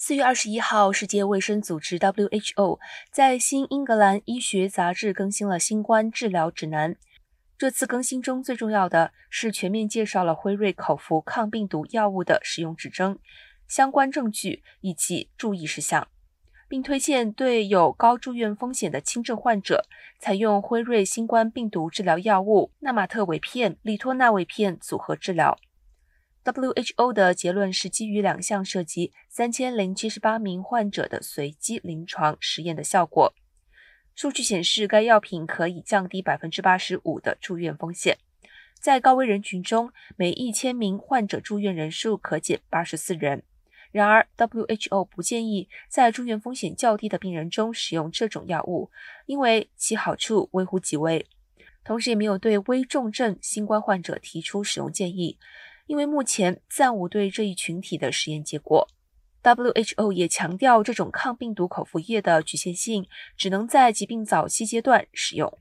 四月二十一号，世界卫生组织 （WHO） 在《新英格兰医学杂志》更新了新冠治疗指南。这次更新中最重要的是全面介绍了辉瑞口服抗病毒药物的使用指征、相关证据以及注意事项，并推荐对有高住院风险的轻症患者采用辉瑞新冠病毒治疗药物纳马特韦片、利托那韦片组合治疗。WHO 的结论是基于两项涉及三千零七十八名患者的随机临床实验的效果。数据显示，该药品可以降低百分之八十五的住院风险。在高危人群中，每一千名患者住院人数可减八十四人。然而，WHO 不建议在住院风险较低的病人中使用这种药物，因为其好处微乎其微。同时，也没有对危重症新冠患者提出使用建议。因为目前暂无对这一群体的实验结果，WHO 也强调这种抗病毒口服液的局限性，只能在疾病早期阶段使用。